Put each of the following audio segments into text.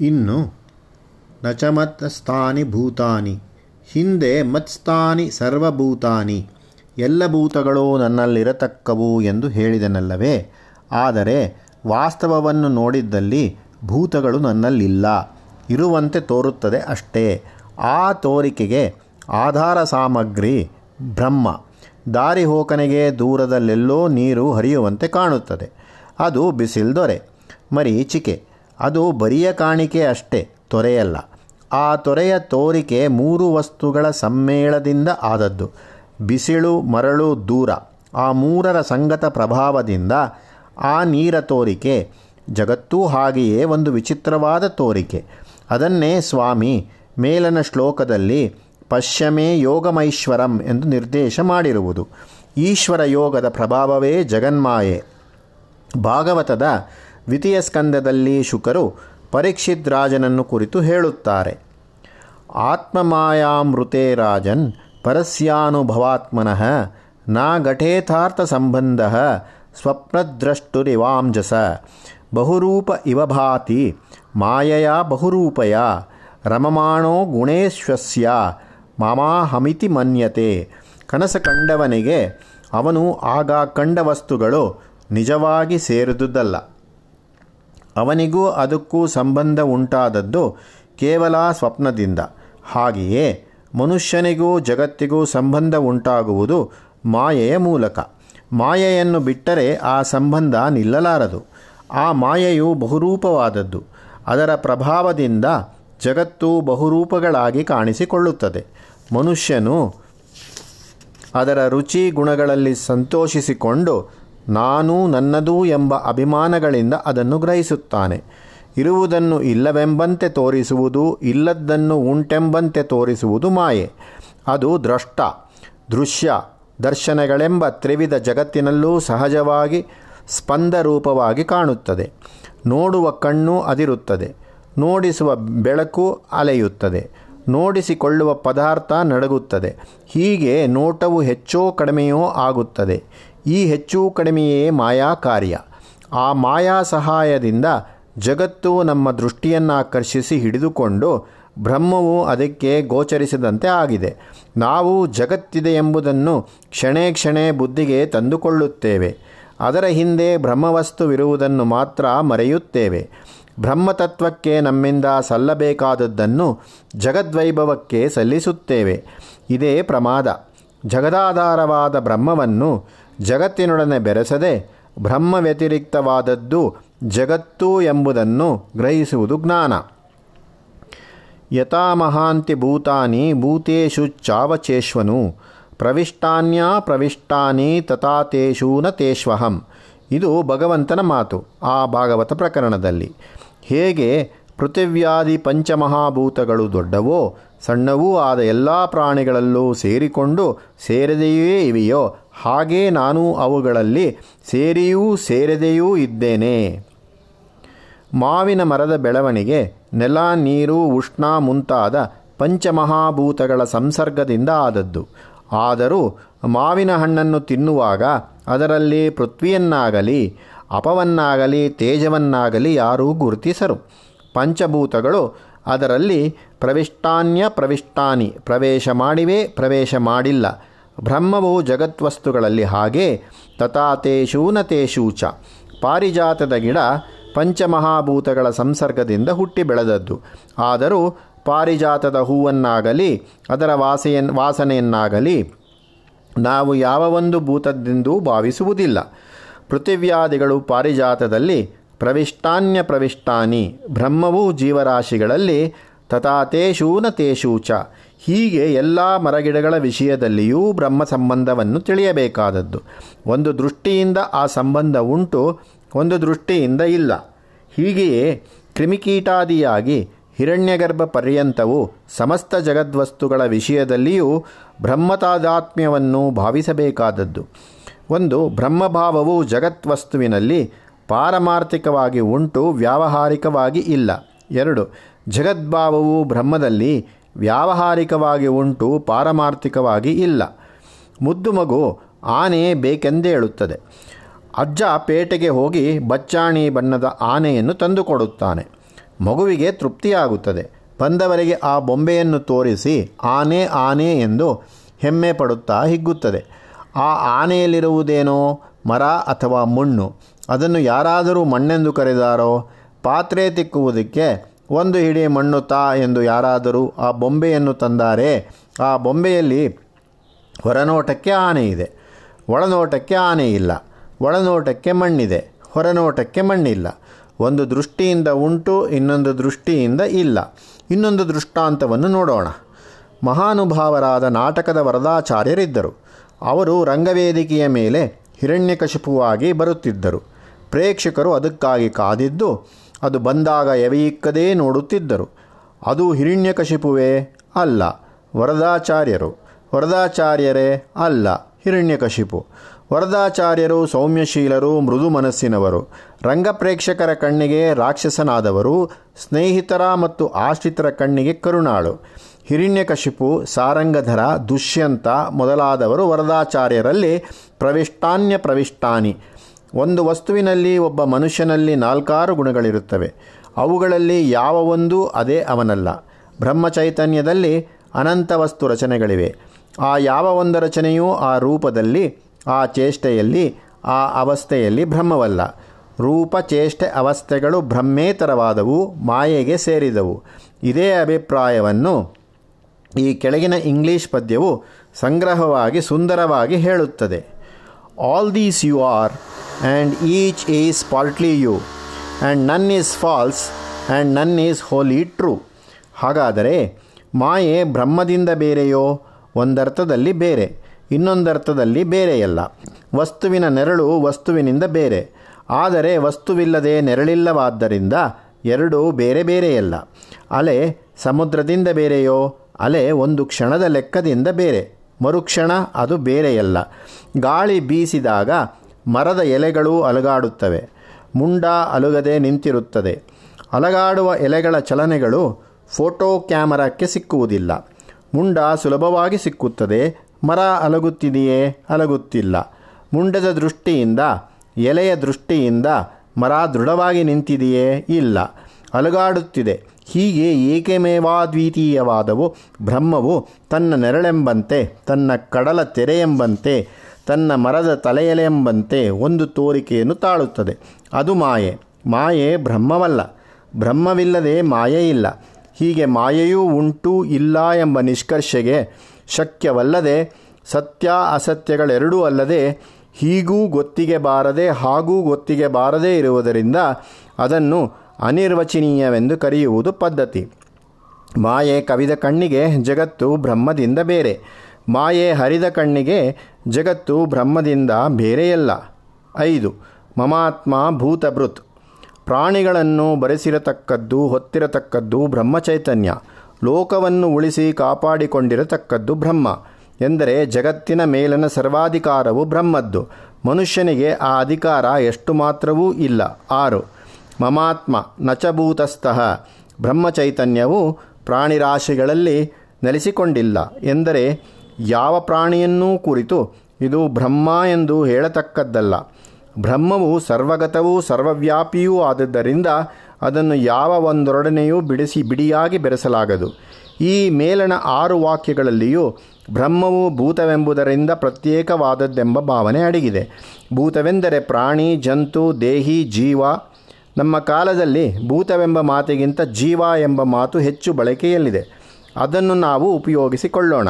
ಇನ್ನು ನಚಮತ್ಸ್ಥಾನಿ ಭೂತಾನಿ, ಹಿಂದೆ ಮತ್ಸ್ಥಾನಿ ಸರ್ವಭೂತಾನಿ, ಎಲ್ಲ ಭೂತಗಳು ನನ್ನಲ್ಲಿರತಕ್ಕವು ಎಂದು ಹೇಳಿದನಲ್ಲವೇ? ಆದರೆ ವಾಸ್ತವವನ್ನು ನೋಡಿದ್ದಲ್ಲಿ ಭೂತಗಳು ನನ್ನಲ್ಲಿಲ್ಲ. ಇರುವಂತೆ ತೋರುತ್ತದೆ ಅಷ್ಟೇ. ಆ ತೋರಿಕೆಗೆ ಆಧಾರ ಸಾಮಗ್ರಿ ಬ್ರಹ್ಮ. ದಾರಿ ಹೋಕನೆಗೆ ದೂರದಲ್ಲೆಲ್ಲೋ ನೀರು ಹರಿಯುವಂತೆ ಕಾಣುತ್ತದೆ. ಅದು ಬಿಸಿಲ್ದೊರೆ ಮರೀಚಿಕೆ. ಅದು ಬರಿಯ ಕಾಣಿಕೆ ಅಷ್ಟೇ, ತೊರೆಯಲ್ಲ. ಆ ತೊರೆಯ ತೋರಿಕೆ ಮೂರು ವಸ್ತುಗಳ ಸಮ್ಮೇಳದಿಂದ ಆದದ್ದು. ಬಿಸಿಳು, ಮರಳು, ದೂರ. ಆ ಮೂರರ ಸಂಗತ ಪ್ರಭಾವದಿಂದ ಆ ನೀರ ತೋರಿಕೆ ಜಗತ್ತೂ ಹಾಗೆಯೇ ಒಂದು ವಿಚಿತ್ರವಾದ ತೋರಿಕೆ. ಅದನ್ನೇ ಸ್ವಾಮಿ ಮೇಲನ ಶ್ಲೋಕದಲ್ಲಿ ಪಶ್ಯಮೇ ಯೋಗಮೈಶ್ವರಂ ಎಂದು ನಿರ್ದೇಶ ಮಾಡಿರುವುದು. ಈಶ್ವರ ಯೋಗದ ಪ್ರಭಾವವೇ ಜಗನ್ಮಾಯೆ. ಭಾಗವತದ ದ್ವಿತೀಯ ಸ್ಕಂದದಲ್ಲಿ ಶುಕರು ಪರೀಕ್ಷಿತ್ ರಾಜನನ್ನು ಕುರಿತು ಹೇಳುತ್ತಾರೆ. ಆತ್ಮಮಾಯಾಮೃತೆ ರಾಜನ್ ಪರಸ್ಯಾನುಭವಾತ್ಮನಃ ನಾ ಘಟೇಥಾರ್ಥ ಸಂಬಂಧ ಸ್ವಪ್ನದ್ರಷ್ಟುರಿವಾಂಜಸ ಬಹುರೂಪ ಇವ ಭಾತಿ ಮಾಯೆಯ ಬಹುರೂಪಯ ರಮಮಾಣೋ ಗುಣೇಶ್ವಸ್ಯ ಮಾಮಾಹಮಿತಿ ಮನ್ಯತೆ ಕನಸ ಕಂಡವನಿಗೆ ಅವನು ಆಗ ಕಂಡ ವಸ್ತುಗಳು ನಿಜವಾಗಿ ಸೇರಿದುದಲ್ಲ. ಅವನಿಗೂ ಅದಕ್ಕೂ ಸಂಬಂಧ ಉಂಟಾದದ್ದು ಕೇವಲ ಸ್ವಪ್ನದಿಂದ. ಹಾಗೆಯೇ ಮನುಷ್ಯನಿಗೂ ಜಗತ್ತಿಗೂ ಸಂಬಂಧ ಉಂಟಾಗುವುದು ಮಾಯೆಯ ಮೂಲಕ. ಮಾಯೆಯನ್ನು ಬಿಟ್ಟರೆ ಆ ಸಂಬಂಧ ನಿಲ್ಲಲಾರದು. ಆ ಮಾಯೆಯು ಬಹುರೂಪವಾದದ್ದು. ಅದರ ಪ್ರಭಾವದಿಂದ ಜಗತ್ತು ಬಹುರೂಪಗಳಾಗಿ ಕಾಣಿಸಿಕೊಳ್ಳುತ್ತದೆ. ಮನುಷ್ಯನು ಅದರ ರುಚಿ ಗುಣಗಳಲ್ಲಿ ಸಂತೋಷಿಸಿಕೊಂಡು ನಾನು ನನ್ನದು ಎಂಬ ಅಭಿಮಾನಗಳಿಂದ ಅದನ್ನು ಗ್ರಹಿಸುತ್ತಾನೆ. ಇರುವುದನ್ನು ಇಲ್ಲವೆಂಬಂತೆ ತೋರಿಸುವುದು, ಇಲ್ಲದ್ದನ್ನು ಉಂಟೆಂಬಂತೆ ತೋರಿಸುವುದು ಮಾಯೆ. ಅದು ದ್ರಷ್ಟ, ದೃಶ್ಯ, ದರ್ಶನಗಳೆಂಬ ತ್ರಿವಿಧ ಜಗತ್ತಿನಲ್ಲೂ ಸಹಜವಾಗಿ ಸ್ಪಂದರೂಪವಾಗಿ ಕಾಣುತ್ತದೆ. ನೋಡುವ ಕಣ್ಣು ಅದಿರುತ್ತದೆ, ನೋಡಿಸುವ ಬೆಳಕು ಅಲೆಯುತ್ತದೆ, ನೋಡಿಸಿಕೊಳ್ಳುವ ಪದಾರ್ಥ ನಡಗುತ್ತದೆ. ಹೀಗೆ ನೋಟವು ಹೆಚ್ಚೋ ಕಡಿಮೆಯೋ ಆಗುತ್ತದೆ. ಈ ಹೆಚ್ಚು ಕಡಿಮೆಯೇ ಮಾಯಾ ಕಾರ್ಯ. ಆ ಮಾಯಾ ಸಹಾಯದಿಂದ ಜಗತ್ತು ನಮ್ಮ ದೃಷ್ಟಿಯನ್ನಾಕರ್ಷಿಸಿ ಹಿಡಿದುಕೊಂಡು ಬ್ರಹ್ಮವು ಅದಕ್ಕೆ ಗೋಚರಿಸಿದಂತೆ ಆಗಿದೆ. ನಾವು ಜಗತ್ತಿದೆ ಎಂಬುದನ್ನು ಕ್ಷಣೇ ಕ್ಷಣೇ ಬುದ್ಧಿಗೆ ತಂದುಕೊಳ್ಳುತ್ತೇವೆ. ಅದರ ಹಿಂದೆ ಬ್ರಹ್ಮವಸ್ತುವಿರುವುದನ್ನು ಮಾತ್ರ ಮರೆಯುತ್ತೇವೆ. ಬ್ರಹ್ಮತತ್ವಕ್ಕೆ ನಮ್ಮಿಂದ ಸಲ್ಲಬೇಕಾದದ್ದನ್ನು ಜಗದ್ವೈಭವಕ್ಕೆ ಸಲ್ಲಿಸುತ್ತೇವೆ. ಇದೇ ಪ್ರಮಾದ. ಜಗದಾಧಾರವಾದ ಬ್ರಹ್ಮವನ್ನು ಜಗತ್ತಿನೊಡನೆ ಬೆರೆಸದೆ ಬ್ರಹ್ಮ ವ್ಯತಿರಿಕ್ತವಾದದ್ದು ಜಗತ್ತು ಎಂಬುದನ್ನು ಗ್ರಹಿಸುವುದು ಜ್ಞಾನ. ಯಥಾ ಮಹಾಂತಿ ಭೂತಾನಿ ಭೂತೇಶು ಚಾವಚೇಶ್ವನು ಪ್ರವಿಷ್ಟಾನ್ಯ ಪ್ರವಿಷ್ಟಾನಿ ತಥಾ ತೇಷೂನ ತೇಷ್ವಹಂ. ಇದು ಭಗವಂತನ ಮಾತು ಆ ಭಾಗವತ ಪ್ರಕರಣದಲ್ಲಿ. ಹೇಗೆ ಪೃಥಿವ್ಯಾಧಿ ಪಂಚಮಹಾಭೂತಗಳು ದೊಡ್ಡವೋ ಸಣ್ಣವೂ ಆದ ಎಲ್ಲ ಪ್ರಾಣಿಗಳಲ್ಲೂ ಸೇರಿಕೊಂಡು ಸೇರದೆಯೇ ಇವೆಯೋ? ಹಾಗೇ ನಾನು ಅವುಗಳಲ್ಲಿ ಸೇರಿಯೂ ಸೇರದೆಯೂ ಇದ್ದೇನೆ. ಮಾವಿನ ಮರದ ಬೆಳವಣಿಗೆ, ನೆಲ, ನೀರು, ಉಷ್ಣ ಮುಂತಾದ ಪಂಚಮಹಾಭೂತಗಳ ಸಂಸರ್ಗದಿಂದ ಆದದ್ದು. ಆದರೂ ಮಾವಿನ ಹಣ್ಣನ್ನು ತಿನ್ನುವಾಗ ಅದರಲ್ಲಿ ಪೃಥ್ವಿಯನ್ನಾಗಲಿ, ಅಪವನ್ನಾಗಲಿ, ತೇಜವನ್ನಾಗಲಿ ಯಾರೂ ಗುರುತಿಸರು. ಪಂಚಭೂತಗಳು ಅದರಲ್ಲಿ ಪ್ರವಿಷ್ಟಾನ್ಯ ಪ್ರವಿಷ್ಟಾನಿ, ಪ್ರವೇಶ ಮಾಡಿವೆ, ಪ್ರವೇಶ ಮಾಡಿಲ್ಲ. ಬ್ರಹ್ಮವು ಜಗತ್ವಸ್ತುಗಳಲ್ಲಿ ಹಾಗೆ ತಥಾತೇಶೂ ನತೇಶೂ ಚ ಪಾರಿಜಾತದ ಗಿಡ ಪಂಚಮಹಾಭೂತಗಳ ಸಂಸರ್ಗದಿಂದ ಹುಟ್ಟಿ ಬೆಳೆದದ್ದು. ಆದರೂ ಪಾರಿಜಾತದ ಹೂವನ್ನಾಗಲಿ, ಅದರ ವಾಸೆಯನ್, ವಾಸನೆಯನ್ನಾಗಲಿ ನಾವು ಯಾವ ಒಂದು ಭೂತದ್ದೆಂದೂ ಭಾವಿಸುವುದಿಲ್ಲ. ಪೃಥಿವ್ಯಾದಿಗಳು ಪಾರಿಜಾತದಲ್ಲಿ ಪ್ರವಿಷ್ಟಾನ್ಯ ಪ್ರವಿಷ್ಟಾನಿ. ಬ್ರಹ್ಮವು ಜೀವರಾಶಿಗಳಲ್ಲಿ ತಥಾತೇಶೂ ನ ಚ. ಹೀಗೆ ಎಲ್ಲ ಮರಗಿಡಗಳ ವಿಷಯದಲ್ಲಿಯೂ ಬ್ರಹ್ಮ ಸಂಬಂಧವನ್ನು ತಿಳಿಯಬೇಕಾದದ್ದು. ಒಂದು ದೃಷ್ಟಿಯಿಂದ ಆ ಸಂಬಂಧ ಉಂಟು, ಒಂದು ದೃಷ್ಟಿಯಿಂದ ಇಲ್ಲ. ಹೀಗೆಯೇ ಕ್ರಿಮಿಕೀಟಾದಿಯಾಗಿ ಹಿರಣ್ಯಗರ್ಭ ಪರ್ಯಂತವು ಸಮಸ್ತ ಜಗದ್ವಸ್ತುಗಳ ವಿಷಯದಲ್ಲಿಯೂ ಬ್ರಹ್ಮತಾದಾತ್ಮ್ಯವನ್ನು ಭಾವಿಸಬೇಕಾದದ್ದು. ಒಂದು ಬ್ರಹ್ಮಭಾವವು ಜಗತ್ವಸ್ತುವಿನಲ್ಲಿ ಪಾರಮಾರ್ಥಿಕವಾಗಿ ಉಂಟು, ವ್ಯಾವಹಾರಿಕವಾಗಿ ಇಲ್ಲ. ಎರಡು, ಜಗದ್ಭಾವವು ಬ್ರಹ್ಮದಲ್ಲಿ ವ್ಯಾವಹಾರಿಕವಾಗಿ ಉಂಟು, ಪಾರಮಾರ್ಥಿಕವಾಗಿ ಇಲ್ಲ. ಮುದ್ದು ಮಗು, ಆನೆ ಬೇಕೆಂದೇ ಹೇಳುತ್ತದೆ. ಅಜ್ಜ ಪೇಟೆಗೆ ಹೋಗಿ ಬಚ್ಚಾಣಿ ಬಣ್ಣದ ಆನೆಯನ್ನು ತಂದುಕೊಡುತ್ತಾನೆ. ಮಗುವಿಗೆ ತೃಪ್ತಿಯಾಗುತ್ತದೆ. ಬಂದವರಿಗೆ ಆ ಬೊಂಬೆಯನ್ನು ತೋರಿಸಿ ಆನೆ ಆನೆ ಎಂದು ಹೆಮ್ಮೆ ಪಡುತ್ತಾ ಹಿಗ್ಗುತ್ತದೆ. ಆ ಆನೆಯಲ್ಲಿರುವುದೇನೋ ಮರ ಅಥವಾ ಮಣ್ಣು. ಅದನ್ನು ಯಾರಾದರೂ ಮಣ್ಣೆಂದು ಕರೆದಾರೋ ಪಾತ್ರೆ ತಿಕ್ಕುವುದಕ್ಕೆ ಒಂದು ಹಿಡಿ ಮಣ್ಣು ತಾ ಎಂದು ಯಾರಾದರೂ ಆ ಬೊಂಬೆಯನ್ನು ತಂದಾರೆ, ಆ ಬೊಂಬೆಯಲ್ಲಿ ಹೊರನೋಟಕ್ಕೆ ಆನೆ ಇದೆ. ಒಳನೋಟಕ್ಕೆ ಆನೆ ಇಲ್ಲ. ಒಳನೋಟಕ್ಕೆ ಮಣ್ಣಿದೆ. ಹೊರನೋಟಕ್ಕೆ ಮಣ್ಣಿಲ್ಲ. ಒಂದು ದೃಷ್ಟಿಯಿಂದ ಉಂಟು, ಇನ್ನೊಂದು ದೃಷ್ಟಿಯಿಂದ ಇಲ್ಲ. ಇನ್ನೊಂದು ದೃಷ್ಟಾಂತವನ್ನು ನೋಡೋಣ. ಮಹಾನುಭಾವರಾದ ನಾಟಕದ ವರದಾಚಾರ್ಯರಿದ್ದರು. ಅವರು ರಂಗವೇದಿಕೆಯ ಮೇಲೆ ಹಿರಣ್ಯಕಶಿಪುವಾಗಿ ಬರುತ್ತಿದ್ದರು. ಪ್ರೇಕ್ಷಕರು ಅದಕ್ಕಾಗಿ ಕಾದಿದ್ದು, ಅದು ಬಂದಾಗ ಎವೆಯಿಕ್ಕದೇ ನೋಡುತ್ತಿದ್ದರು. ಅದು ಹಿರಣ್ಯಕಶಿಪುವೇ ಅಲ್ಲ, ವರದಾಚಾರ್ಯರು. ವರದಾಚಾರ್ಯರೇ ಅಲ್ಲ, ಹಿರಣ್ಯಕಶಿಪು. ವರದಾಚಾರ್ಯರು ಸೌಮ್ಯಶೀಲರು, ಮೃದು ಮನಸ್ಸಿನವರು. ರಂಗಪ್ರೇಕ್ಷಕರ ಕಣ್ಣಿಗೆ ರಾಕ್ಷಸನಾದವರು, ಸ್ನೇಹಿತರ ಮತ್ತು ಆಶ್ರಿತರ ಕಣ್ಣಿಗೆ ಕರುಣಾಳು. ಹಿರಣ್ಯಕಶಿಪು ಸಾರಂಗಧರ, ದುಷ್ಯಂತ ಮೊದಲಾದವರು ವರದಾಚಾರ್ಯರಲ್ಲಿ ಪ್ರವಿಷ್ಟಾನ್ಯ ಪ್ರವಿಷ್ಟಾನಿ. ಒಂದು ವಸ್ತುವಿನಲ್ಲಿ ಒಬ್ಬ ಮನುಷ್ಯನಲ್ಲಿ ನಾಲ್ಕಾರು ಗುಣಗಳಿರುತ್ತವೆ. ಅವುಗಳಲ್ಲಿ ಯಾವ ಒಂದು ಅದೇ ಅವನಲ್ಲ. ಬ್ರಹ್ಮಚೈತನ್ಯದಲ್ಲಿ ಅನಂತ ವಸ್ತು ರಚನೆಗಳಿವೆ. ಆ ಯಾವ ಒಂದು ರಚನೆಯೂ ಆ ರೂಪದಲ್ಲಿ, ಆ ಚೇಷ್ಟೆಯಲ್ಲಿ, ಆ ಅವಸ್ಥೆಯಲ್ಲಿ ಬ್ರಹ್ಮವಲ್ಲ. ರೂಪ, ಚೇಷ್ಟೆ, ಅವಸ್ಥೆಗಳು ಬ್ರಹ್ಮೇತರವಾದವು, ಮಾಯೆಗೆ ಸೇರಿದವು. ಇದೇ ಅಭಿಪ್ರಾಯವನ್ನು ಈ ಕೆಳಗಿನ ಇಂಗ್ಲಿಷ್ ಪದ್ಯವು ಸಂಗ್ರಹವಾಗಿ ಸುಂದರವಾಗಿ ಹೇಳುತ್ತದೆ. All these you are, and each is partly you, and none is false, and none is wholly true ಹಾಗಾದರೆ ಮಾಯೆ ಬ್ರಹ್ಮದಿಂದ ಬೇರೆಯೋ? ಒಂದರ್ಥದಲ್ಲಿ ಬೇರೆ ಇನ್ನೊಂದರ್ಥದಲ್ಲಿ ಬೇರೆಯಲ್ಲ. ವಸ್ತುವಿನ ನೆರಳು ವಸ್ತುವಿನಿಂದ ಬೇರೆ. ಆದರೆ ವಸ್ತುವಿಲ್ಲದೆ ನೆರಳಿಲ್ಲವಾದ್ದರಿಂದ ಎರಡೂ ಬೇರೆ ಬೇರೆಯಲ್ಲ. ಅಲೆ ಸಮುದ್ರದಿಂದ ಬೇರೆಯೋ? ಅಲೆ ಒಂದು ಕ್ಷಣದ ಲೆಕ್ಕದಿಂದ ಬೇರೆ. ಮರುಕ್ಷಣ ಅದು ಬೇರೆಯಲ್ಲ. ಗಾಳಿ ಬೀಸಿದಾಗ ಮರದ ಎಲೆಗಳು ಅಲುಗಾಡುತ್ತವೆ. ಮುಂಡ ಅಲುಗದೆ ನಿಂತಿರುತ್ತದೆ. ಅಲಗಾಡುವ ಎಲೆಗಳ ಚಲನೆಗಳು ಫೋಟೋ ಕ್ಯಾಮರಾಕ್ಕೆ ಸಿಕ್ಕುವುದಿಲ್ಲ. ಮುಂಡ ಸುಲಭವಾಗಿ ಸಿಕ್ಕುತ್ತದೆ. ಮರ ಅಲಗುತ್ತಿದೆಯೇ? ಅಲಗುತ್ತಿಲ್ಲ. ಮುಂಡದ ದೃಷ್ಟಿಯಿಂದ, ಎಲೆಯ ದೃಷ್ಟಿಯಿಂದ ಮರ ದೃಢವಾಗಿ ನಿಂತಿದೆಯೇ? ಇಲ್ಲ. ಅಲುಗಾಡುತ್ತಿದೆ ಹೀಗೆ ಏಕಮೇವಾದ್ವಿತೀಯವಾದವು, ಬ್ರಹ್ಮವು ತನ್ನ ನೆರಳೆಂಬಂತೆ, ತನ್ನ ಕಡಲ ತೆರೆಯೆಂಬಂತೆ, ತನ್ನ ಮರದ ತಲೆಯಲೆಂಬಂತೆ ಒಂದು ತೋರಿಕೆಯನ್ನು ತಾಳುತ್ತದೆ. ಅದು ಮಾಯೆ. ಮಾಯೆ ಬ್ರಹ್ಮವಲ್ಲ. ಬ್ರಹ್ಮವಿಲ್ಲದೆ ಮಾಯೆ ಇಲ್ಲ. ಹೀಗೆ ಮಾಯೆಯೂ ಉಂಟು ಇಲ್ಲ ಎಂಬ ನಿಷ್ಕರ್ಷೆಗೆ ಶಕ್ಯವಲ್ಲದೆ, ಸತ್ಯ ಅಸತ್ಯಗಳೆರಡೂ ಅಲ್ಲದೆ, ಹೀಗೂ ಗೊತ್ತಿಗೆ ಬಾರದೆ, ಹಾಗೂ ಗೊತ್ತಿಗೆ ಬಾರದೇ ಇರುವುದರಿಂದ ಅದನ್ನು ಅನಿರ್ವಚನೀಯವೆಂದು ಕರೆಯುವುದು ಪದ್ಧತಿ. ಮಾಯೆ ಕವಿದ ಕಣ್ಣಿಗೆ ಜಗತ್ತು ಬ್ರಹ್ಮದಿಂದ ಬೇರೆ. ಮಾಯೆ ಹರಿದ ಕಣ್ಣಿಗೆ ಜಗತ್ತು ಬ್ರಹ್ಮದಿಂದ ಬೇರೆಯಲ್ಲ. ಐದು, ಮಮಾತ್ಮ ಭೂತಭೃತ್. ಪ್ರಾಣಿಗಳನ್ನು ಬರೆಸಿರತಕ್ಕದ್ದು, ಹೊತ್ತಿರತಕ್ಕದ್ದು ಬ್ರಹ್ಮಚೈತನ್ಯ. ಲೋಕವನ್ನು ಉಳಿಸಿ ಕಾಪಾಡಿಕೊಂಡಿರತಕ್ಕದ್ದು ಬ್ರಹ್ಮ. ಎಂದರೆ ಜಗತ್ತಿನ ಮೇಲನ ಸರ್ವಾಧಿಕಾರವು ಬ್ರಹ್ಮದ್ದು. ಮನುಷ್ಯನಿಗೆ ಆ ಅಧಿಕಾರ ಎಷ್ಟು ಮಾತ್ರವೂ ಇಲ್ಲ. ಆರು ಮಮಾತ್ಮ ನಚಭೂತಸ್ಥಃ. ಬ್ರಹ್ಮಚೈತನ್ಯವು ಪ್ರಾಣಿರಾಶಿಗಳಲ್ಲಿ ನೆಲೆಸಿಕೊಂಡಿಲ್ಲ. ಎಂದರೆ ಯಾವ ಪ್ರಾಣಿಯನ್ನೂ ಕುರಿತು ಇದು ಬ್ರಹ್ಮ ಎಂದು ಹೇಳತಕ್ಕದ್ದಲ್ಲ. ಬ್ರಹ್ಮವು ಸರ್ವಗತವೂ ಸರ್ವವ್ಯಾಪಿಯೂ ಆದದ್ದರಿಂದ ಅದನ್ನು ಯಾವ ಒಂದೊಡನೆಯೂ ಬಿಡಿಸಿ ಬಿಡಿಯಾಗಿ ಬೆರೆಸಲಾಗದು. ಈ ಮೇಲಣ ಆರು ವಾಕ್ಯಗಳಲ್ಲಿಯೂ ಬ್ರಹ್ಮವು ಭೂತವೆಂಬುದರಿಂದ ಪ್ರತ್ಯೇಕವಾದದ್ದೆಂಬ ಭಾವನೆ ಅಡಗಿದೆ. ಭೂತವೆಂದರೆ ಪ್ರಾಣಿ, ಜಂತು, ದೇಹಿ, ಜೀವ ನಮ್ಮ ಕಾಲದಲ್ಲಿ ಭೂತವೆಂಬ ಮಾತಿಗಿಂತ ಜೀವ ಎಂಬ ಮಾತು ಹೆಚ್ಚು ಬಳಕೆಯಲ್ಲಿದೆ. ಅದನ್ನು ನಾವು ಉಪಯೋಗಿಸಿಕೊಳ್ಳೋಣ.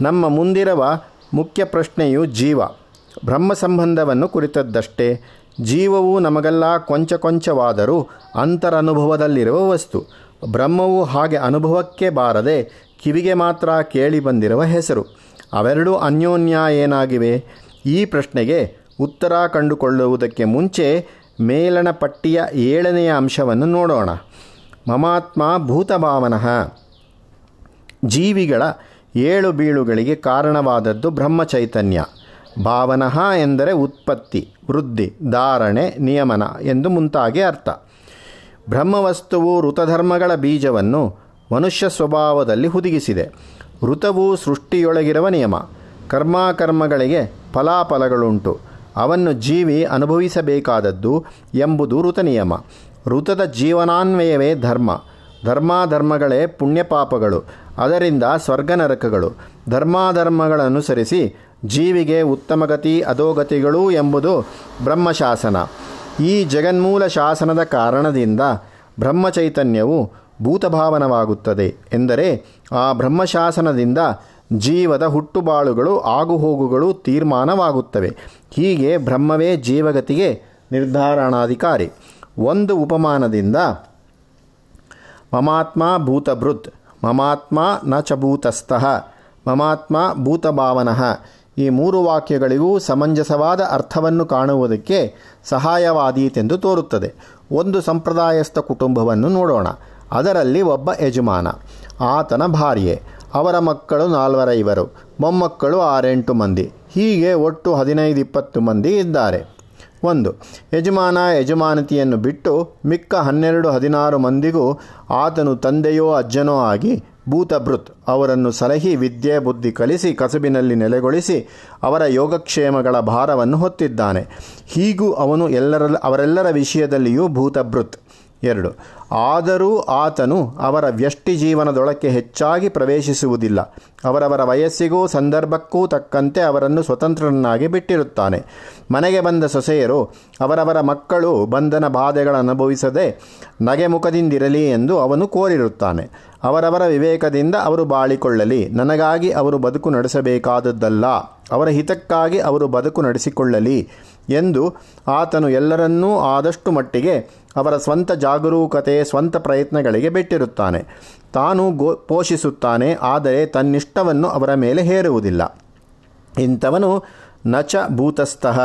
ನಮ್ಮ ಮುಂದಿರುವ ಮುಖ್ಯ ಪ್ರಶ್ನೆಯು ಜೀವ. ಬ್ರಹ್ಮ ಸಂಬಂಧವನ್ನು ಕುರಿತದ್ದಷ್ಟೇ. ಜೀವವು ನಮಗೆಲ್ಲ ಕೊಂಚ ಕೊಂಚವಾದರೂ ಅಂತರನುಭವದಲ್ಲಿರುವ ವಸ್ತು. ಬ್ರಹ್ಮವು ಹಾಗೆ ಅನುಭವಕ್ಕೆ ಬಾರದೆ ಕಿವಿಗೆ ಮಾತ್ರ ಕೇಳಿ ಬಂದಿರುವ ಹೆಸರು. ಅವೆರಡೂ ಅನ್ಯೋನ್ಯ ಏನಾಗಿವೆ? ಈ ಪ್ರಶ್ನೆಗೆ ಉತ್ತರ ಕಂಡುಕೊಳ್ಳುವುದಕ್ಕೆ ಮುಂಚೆ ಮೇಲಣ ಪಟ್ಟಿಯ ಏಳನೆಯ ಅಂಶವನ್ನು ನೋಡೋಣ. ಮಮಾತ್ಮ ಭೂತಭಾವನಃ. ಜೀವಿಗಳ ಏಳು ಬೀಳುಗಳಿಗೆ ಕಾರಣವಾದದ್ದು ಬ್ರಹ್ಮಚೈತನ್ಯ. ಭಾವನಃ ಎಂದರೆ ಉತ್ಪತ್ತಿ, ವೃದ್ಧಿ, ಧಾರಣೆ, ನಿಯಮನ ಎಂದು ಮುಂತಾಗಿ ಅರ್ಥ. ಬ್ರಹ್ಮವಸ್ತುವು ಋತಧರ್ಮಗಳ ಬೀಜವನ್ನು ಮನುಷ್ಯ ಸ್ವಭಾವದಲ್ಲಿ ಹುದುಗಿಸಿದೆ. ಋತವು ಸೃಷ್ಟಿಯೊಳಗಿರುವ ನಿಯಮ. ಕರ್ಮಾಕರ್ಮಗಳಿಗೆ ಫಲಾಫಲಗಳುಂಟು. ಅವನ್ನು ಜೀವಿ ಅನುಭವಿಸಬೇಕಾದದ್ದು ಎಂಬುದು ಋತನಿಯಮ ಋತದ ಜೀವನಾನ್ವಯವೇ ಧರ್ಮ. ಧರ್ಮಾಧರ್ಮಗಳೇ ಪುಣ್ಯಪಾಪಗಳು. ಅದರಿಂದ ಸ್ವರ್ಗ ನರಕಗಳು ಧರ್ಮಾಧರ್ಮಗಳನುಸರಿಸಿ ಜೀವಿಗೆ ಉತ್ತಮಗತಿ, ಅಧೋಗತಿಗಳು ಎಂಬುದು ಬ್ರಹ್ಮಶಾಸನ. ಈ ಜಗನ್ಮೂಲ ಶಾಸನದ ಕಾರಣದಿಂದ ಬ್ರಹ್ಮಚೈತನ್ಯವು ಭೂತಭಾವನವಾಗುತ್ತದೆ. ಎಂದರೆ ಆ ಬ್ರಹ್ಮಶಾಸನದಿಂದ ಜೀವದ ಹುಟ್ಟುಬಾಳುಗಳು, ಆಗುಹೋಗುಗಳು ತೀರ್ಮಾನವಾಗುತ್ತವೆ. ಹೀಗೆ ಬ್ರಹ್ಮವೇ ಜೀವಗತಿಗೆ ನಿರ್ಧಾರಣಾಧಿಕಾರಿ. ಒಂದು ಉಪಮಾನದಿಂದ, ಮಮಾತ್ಮ ಭೂತಭೃತ್, ಮಮಾತ್ಮ ನ ಚ ಭೂತಸ್ಥಃ, ಮಮಾತ್ಮ ಭೂತಭಾವನಃ ಈ ಮೂರು ವಾಕ್ಯಗಳಿಗೂ ಸಮಂಜಸವಾದ ಅರ್ಥವನ್ನು ಕಾಣುವುದಕ್ಕೆ ಸಹಾಯವಾದೀತೆಂದು ತೋರುತ್ತದೆ. ಒಂದು ಸಂಪ್ರದಾಯಸ್ಥ ಕುಟುಂಬವನ್ನು ನೋಡೋಣ. ಅದರಲ್ಲಿ ಒಬ್ಬ ಯಜಮಾನ, ಆತನ ಭಾರ್ಯೆ. ಅವರ ಮಕ್ಕಳು ನಾಲ್ವರೈವರು ಮೊಮ್ಮಕ್ಕಳು ಆರೆಂಟು ಮಂದಿ. ಹೀಗೆ ಒಟ್ಟು ಹದಿನೈದು ಇಪ್ಪತ್ತು ಮಂದಿ ಇದ್ದಾರೆ. ಒಂದು. ಯಜಮಾನ ಯಜಮಾನತಿಯನ್ನು ಬಿಟ್ಟು ಮಿಕ್ಕ ಹನ್ನೆರಡು ಹದಿನಾರು ಮಂದಿಗೂ ಆತನು ತಂದೆಯೋ ಅಜ್ಜನೋ ಆಗಿ ಭೂತಭೃತ್ ಅವರನ್ನು ಸಲಹಿ, ವಿದ್ಯೆ, ಬುದ್ಧಿ ಕಲಿಸಿ ಕಸುಬಿನಲ್ಲಿ ನೆಲೆಗೊಳಿಸಿ ಅವರ ಯೋಗಕ್ಷೇಮಗಳ ಭಾರವನ್ನು ಹೊತ್ತಿದ್ದಾನೆ. ಹೀಗೂ ಅವನು ಎಲ್ಲರ ಅವರೆಲ್ಲರ ವಿಷಯದಲ್ಲಿಯೂ ಭೂತಭೃತ್. ಎರಡು. ಆದರೂ ಆತನು ಅವರ ವ್ಯಷ್ಟಿ ಜೀವನದೊಳಕ್ಕೆ ಹೆಚ್ಚಾಗಿ ಪ್ರವೇಶಿಸುವುದಿಲ್ಲ. ಅವರವರ ವಯಸ್ಸಿಗೂ ಸಂದರ್ಭಕ್ಕೂ ತಕ್ಕಂತೆ ಅವರನ್ನು ಸ್ವತಂತ್ರರನ್ನಾಗಿ ಬಿಟ್ಟಿರುತ್ತಾನೆ. ಮನೆಗೆ ಬಂದ ಸೊಸೆಯರು ಅವರವರ ಮಕ್ಕಳು ಬಂಧನ ಬಾಧೆಗಳ ಅನುಭವಿಸದೆ ನಗೆಮುಖದಿಂದಿರಲಿ ಎಂದು ಅವನು ಕೋರಿರುತ್ತಾನೆ. ಅವರವರ ವಿವೇಕದಿಂದ ಅವರು ಬಾಳಿಕೊಳ್ಳಲಿ. ನನಗಾಗಿ ಅವರು ಬದುಕು ನಡೆಸಬೇಕಾದದ್ದಲ್ಲ. ಅವರ ಹಿತಕ್ಕಾಗಿ ಅವರು ಬದುಕು ನಡೆಸಿಕೊಳ್ಳಲಿ ಎಂದು ಆತನು ಎಲ್ಲರನ್ನೂ ಆದಷ್ಟು ಮಟ್ಟಿಗೆ ಅವರ ಸ್ವಂತ ಜಾಗರೂಕತೆ, ಸ್ವಂತ ಪ್ರಯತ್ನಗಳಿಗೆ ಬಿಟ್ಟಿರುತ್ತಾನೆ. ತಾನು ಗೋ, ಪೋಷಿಸುತ್ತಾನೆ, ಆದರೆ ತನ್ನಿಷ್ಟವನ್ನು ಅವರ ಮೇಲೆ ಹೇರುವುದಿಲ್ಲ. ಇಂಥವನು ನಚ ಭೂತಸ್ಥಃ.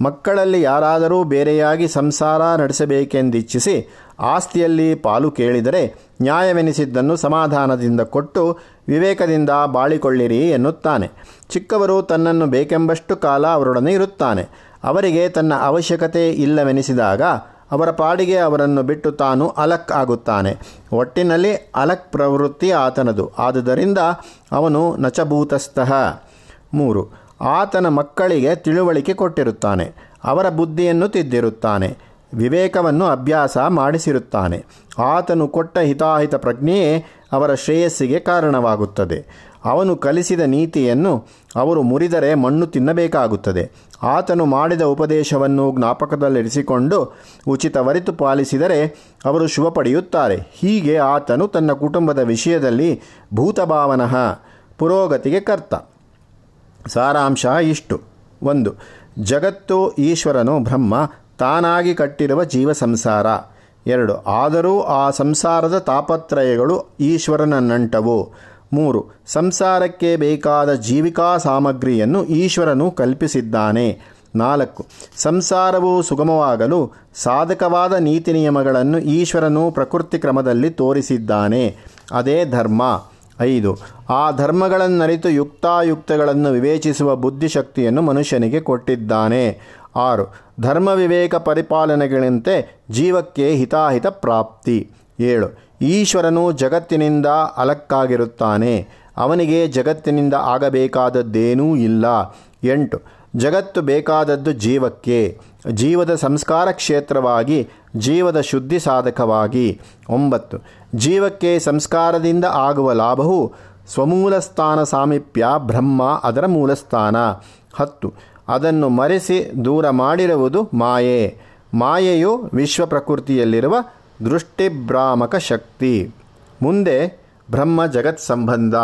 ಮಕ್ಕಳಲ್ಲಿ ಯಾರಾದರೂ ಬೇರೆಯಾಗಿ ಸಂಸಾರ ನಡೆಸಬೇಕೆಂದಿಚ್ಛಿಸಿ ಆಸ್ತಿಯಲ್ಲಿ ಪಾಲು ಕೇಳಿದರೆ ನ್ಯಾಯವೆನಿಸಿದ್ದನ್ನು ಸಮಾಧಾನದಿಂದ ಕೊಟ್ಟು ವಿವೇಕದಿಂದ ಬಾಳಿಕೊಳ್ಳಿರಿ ಎನ್ನುತ್ತಾನೆ. ಚಿಕ್ಕವರು ತನ್ನನ್ನು ಬೇಕೆಂಬಷ್ಟು ಕಾಲ ಅವರೊಡನೆ ಇರುತ್ತಾನೆ. ಅವರಿಗೆ ತನ್ನ ಅವಶ್ಯಕತೆ ಇಲ್ಲವೆನಿಸಿದಾಗ ಅವರ ಪಾಡಿಗೆ ಅವರನ್ನು ಬಿಟ್ಟು ತಾನು ಅಲಕ್ ಆಗುತ್ತಾನೆ. ಒಟ್ಟಿನಲ್ಲಿ ಅಲಕ್ ಪ್ರವೃತ್ತಿ ಆತನದು. ಆದುದರಿಂದ ಅವನು ನಚಭೂತಸ್ಥಃ. ಮೂರು, ಆತನ ಮಕ್ಕಳಿಗೆ ತಿಳುವಳಿಕೆ ಕೊಟ್ಟಿರುತ್ತಾನೆ. ಅವರ ಬುದ್ಧಿಯನ್ನು ತಿದ್ದಿರುತ್ತಾನೆ. ವಿವೇಕವನ್ನು ಅಭ್ಯಾಸ ಮಾಡಿಸಿರುತ್ತಾನೆ. ಆತನು ಕೊಟ್ಟ ಹಿತಾಹಿತ ಪ್ರಜ್ಞೆಯೇ ಅವರ ಶ್ರೇಯಸ್ಸಿಗೆ ಕಾರಣವಾಗುತ್ತದೆ. ಅವನು ಕಲಿಸಿದ ನೀತಿಯನ್ನು ಅವರು ಮುರಿದರೆ ಮಣ್ಣು ತಿನ್ನಬೇಕಾಗುತ್ತದೆ. ಆತನು ಮಾಡಿದ ಉಪದೇಶವನ್ನು ಜ್ಞಾಪಕದಲ್ಲಿರಿಸಿಕೊಂಡು ಉಚಿತವರಿತು ಪಾಲಿಸಿದರೆ ಅವರು ಶುಭ ಪಡೆಯುತ್ತಾರೆ. ಹೀಗೆ ಆತನು ತನ್ನ ಕುಟುಂಬದ ವಿಷಯದಲ್ಲಿ ಭೂತಭಾವನಃ ಪುರೋಗತಿಗೆ ಕರ್ತ. ಸಾರಾಂಶ ಇಷ್ಟು. ಒಂದು, ಜಗತ್ತು ಈಶ್ವರನು ಬ್ರಹ್ಮ, ತಾನಾಗಿ ಕಟ್ಟಿರುವ ಜೀವ ಸಂಸಾರ ಎರಡು, ಆದರೂ ಆ ಸಂಸಾರದ ತಾಪತ್ರಯಗಳು ಈಶ್ವರನ ನಂಟವು ಮೂರು, ಸಂಸಾರಕ್ಕೆ ಬೇಕಾದ ಜೀವಿಕಾ ಸಾಮಗ್ರಿಯನ್ನು ಈಶ್ವರನು ಕಲ್ಪಿಸಿದ್ದಾನೆ. ನಾಲ್ಕು, ಸಂಸಾರವು ಸುಗಮವಾಗಲು ಸಾಧಕವಾದ ನೀತಿ ನಿಯಮಗಳನ್ನು ಈಶ್ವರನು ಪ್ರಕೃತಿ ಕ್ರಮದಲ್ಲಿ ತೋರಿಸಿದ್ದಾನೆ. ಅದೇ ಧರ್ಮ. ಐದು, ಆ ಧರ್ಮಗಳನ್ನರಿತು ಯುಕ್ತಾಯುಕ್ತಗಳನ್ನು ವಿವೇಚಿಸುವ ಬುದ್ಧಿಶಕ್ತಿಯನ್ನು ಮನುಷ್ಯನಿಗೆ ಕೊಟ್ಟಿದ್ದಾನೆ. ಆರು ಧರ್ಮ ವಿವೇಕ ಪರಿಪಾಲನೆಗಳಂತೆ ಜೀವಕ್ಕೆ ಹಿತಾಹಿತ ಪ್ರಾಪ್ತಿ. ಏಳು ಈಶ್ವರನು ಜಗತ್ತಿನಿಂದ ಅಲಕ್ಕಾಗಿರುತ್ತಾನೆ. ಅವನಿಗೆ ಜಗತ್ತಿನಿಂದ ಆಗಬೇಕಾದದ್ದೇನೂ ಇಲ್ಲ. ಎಂಟು, ಜಗತ್ತು ಬೇಕಾದದ್ದು ಜೀವಕ್ಕೆ. ಜೀವದ ಸಂಸ್ಕಾರ ಕ್ಷೇತ್ರವಾಗಿ, ಜೀವದ ಶುದ್ಧಿ ಸಾಧಕವಾಗಿ. ಒಂಬತ್ತು, ಜೀವಕ್ಕೆ ಸಂಸ್ಕಾರದಿಂದ ಆಗುವ ಲಾಭವು ಸ್ವಮೂಲ ಸ್ಥಾನ ಸಾಮೀಪ್ಯ, ಬ್ರಹ್ಮ ಅದರ ಮೂಲಸ್ಥಾನ ಹತ್ತು, ಅದನ್ನು ಮರೆಸಿ ದೂರ ಮಾಡಿರುವುದು ಮಾಯೆ. ಮಾಯೆಯು ವಿಶ್ವ ಪ್ರಕೃತಿಯಲ್ಲಿರುವ ದೃಷ್ಟಿಭ್ರಾಮಕ ಶಕ್ತಿ. ಮುಂದೆ ಬ್ರಹ್ಮ ಜಗತ್ ಸಂಬಂಧ